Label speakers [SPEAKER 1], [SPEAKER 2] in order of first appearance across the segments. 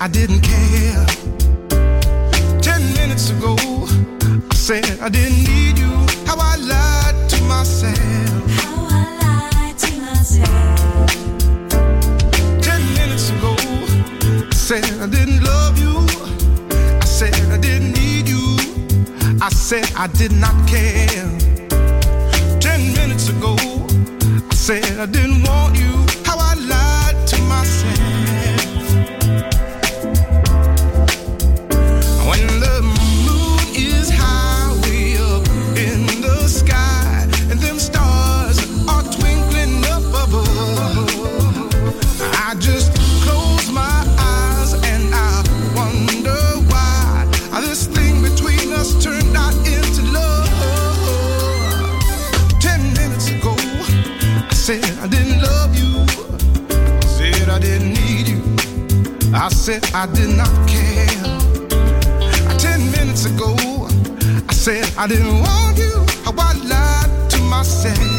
[SPEAKER 1] I didn't care. Ten minutes ago, I said I didn't need you. How I lied to myself.
[SPEAKER 2] How I lied to myself.
[SPEAKER 1] Ten minutes ago, I said I didn't love you. I said I didn't need you. I said I did not care. Ten minutes ago, I said I didn't want I said I did not love you. Said I didn't need you. I said I did not care. Ten minutes ago, I said I didn't want you. How I lied to myself.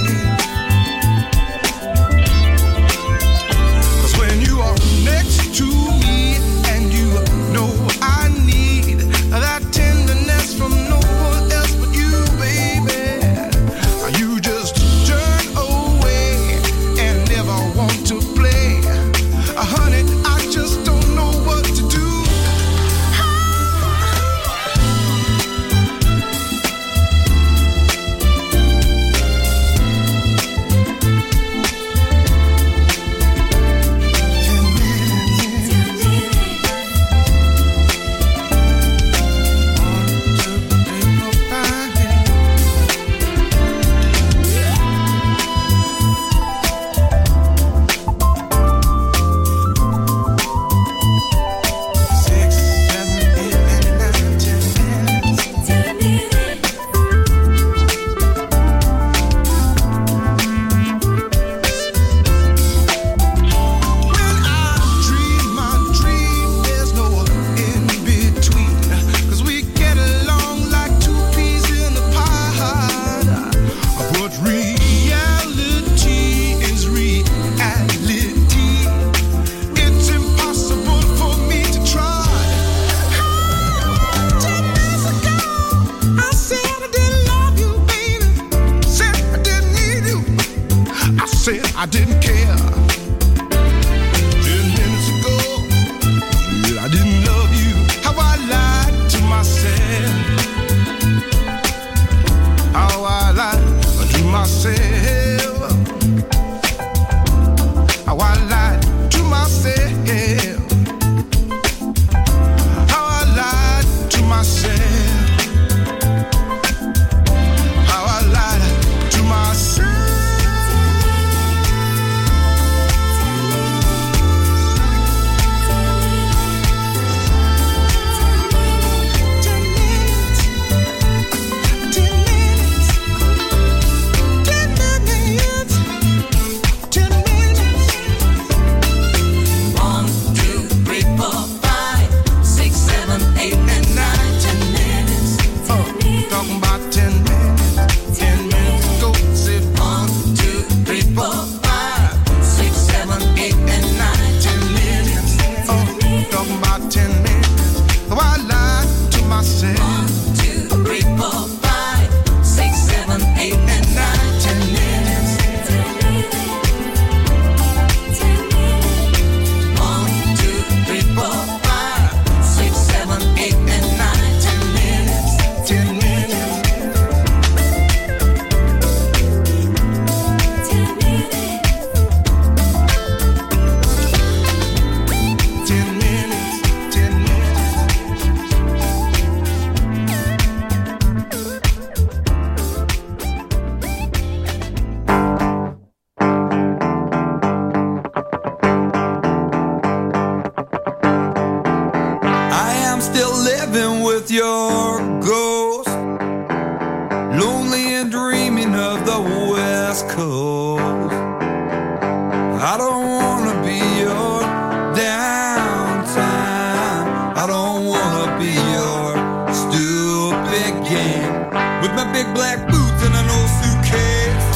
[SPEAKER 3] again with my big black boots and an old suitcase.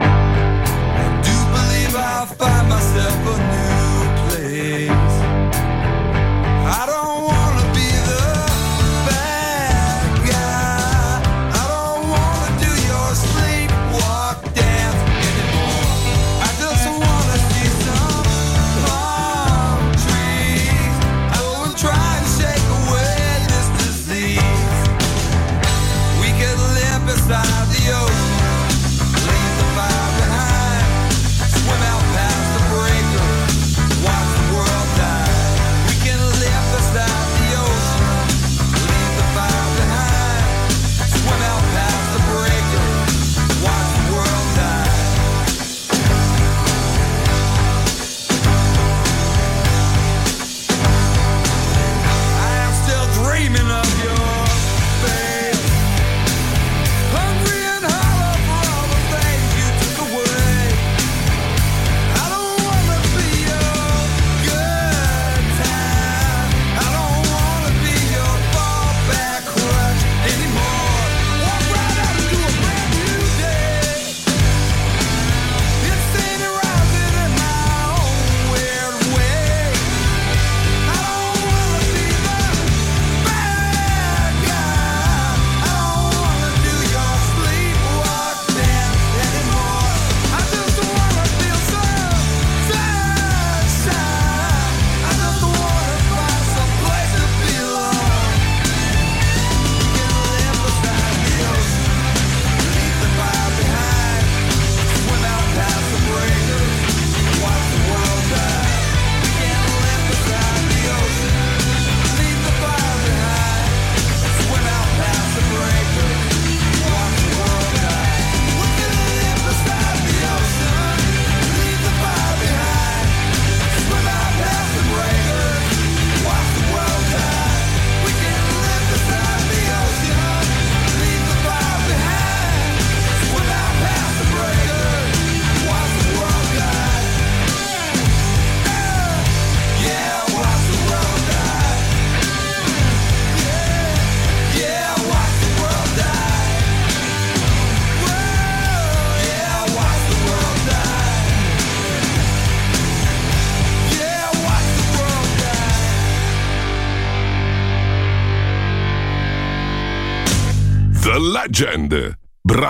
[SPEAKER 3] I do believe I'll find myself a new place. I don't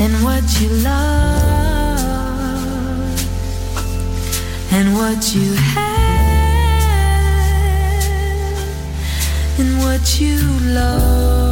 [SPEAKER 4] and what you love. And what you have. And what you love.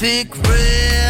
[SPEAKER 3] thick red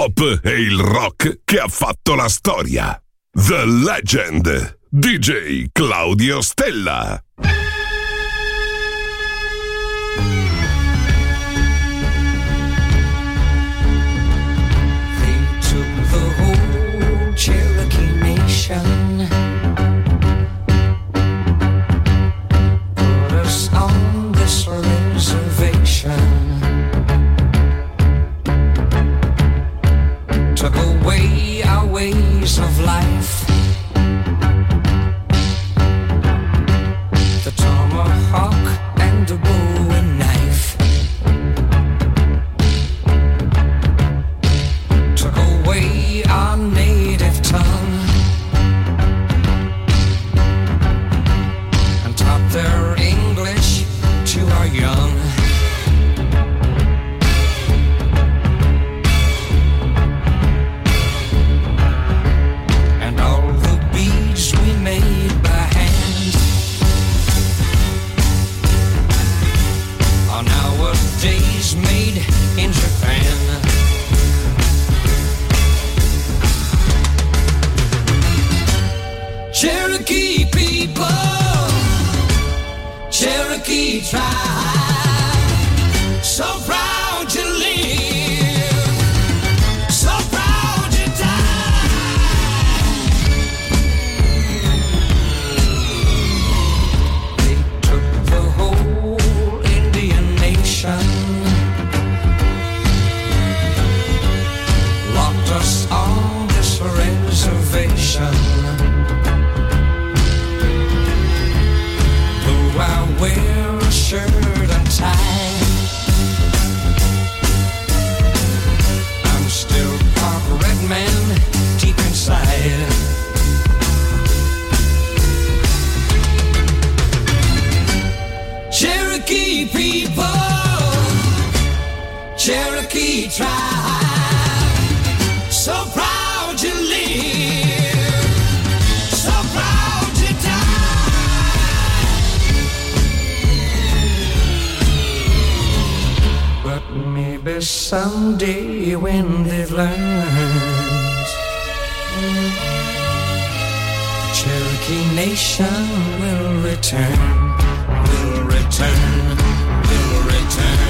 [SPEAKER 1] pop e il rock che ha fatto la storia. The Legend. DJ Claudio Stella.
[SPEAKER 5] They took the whole Cherokee Nation. they've learned. The Cherokee Nation will return, will return, will return.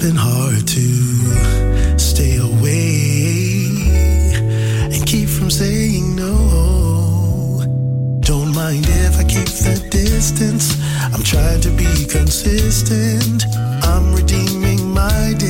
[SPEAKER 6] been hard to stay away and keep from saying no. Don't mind if I keep the distance. I'm trying to be consistent. I'm redeeming my
[SPEAKER 1] day.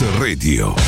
[SPEAKER 7] The Legend, solo su Music Masterclass Radio.